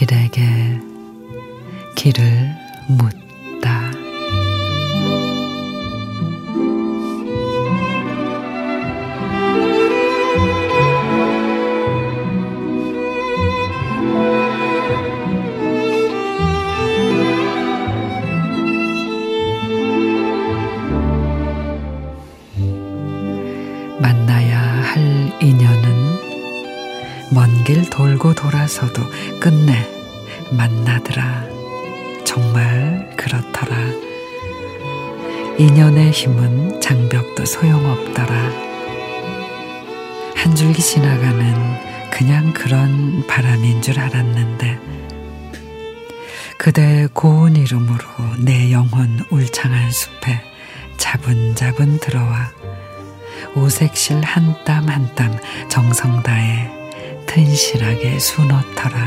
길에게 길을 묻 인연은 먼 길 돌고 돌아서도 끝내 만나더라. 정말 그렇더라. 인연의 힘은 장벽도 소용없더라. 한 줄기 지나가는 그냥 그런 바람인 줄 알았는데 그대 고운 이름으로 내 영혼 울창한 숲에 자분자분 들어와 오색실 한 땀 한 땀 정성 다해 튼실하게 수놓더라.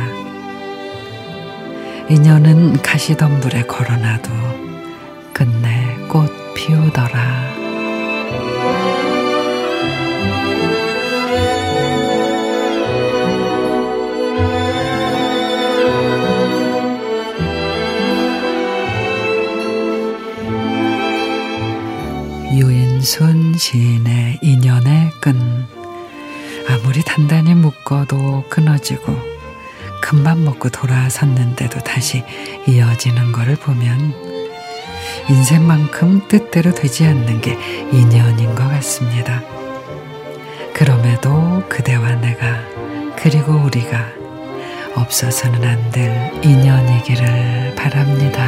인연은 가시덤불에 걸어놔도 끝내 꽃 피우더라. 유인순 시인의 인연의 끈 아무리 단단히 묶어도 끊어지고 큰맘 먹고 돌아섰는데도 다시 이어지는 것을 보면 인생만큼 뜻대로 되지 않는 게 인연인 것 같습니다. 그럼에도 그대와 내가 그리고 우리가 없어서는 안 될 인연이기를 바랍니다.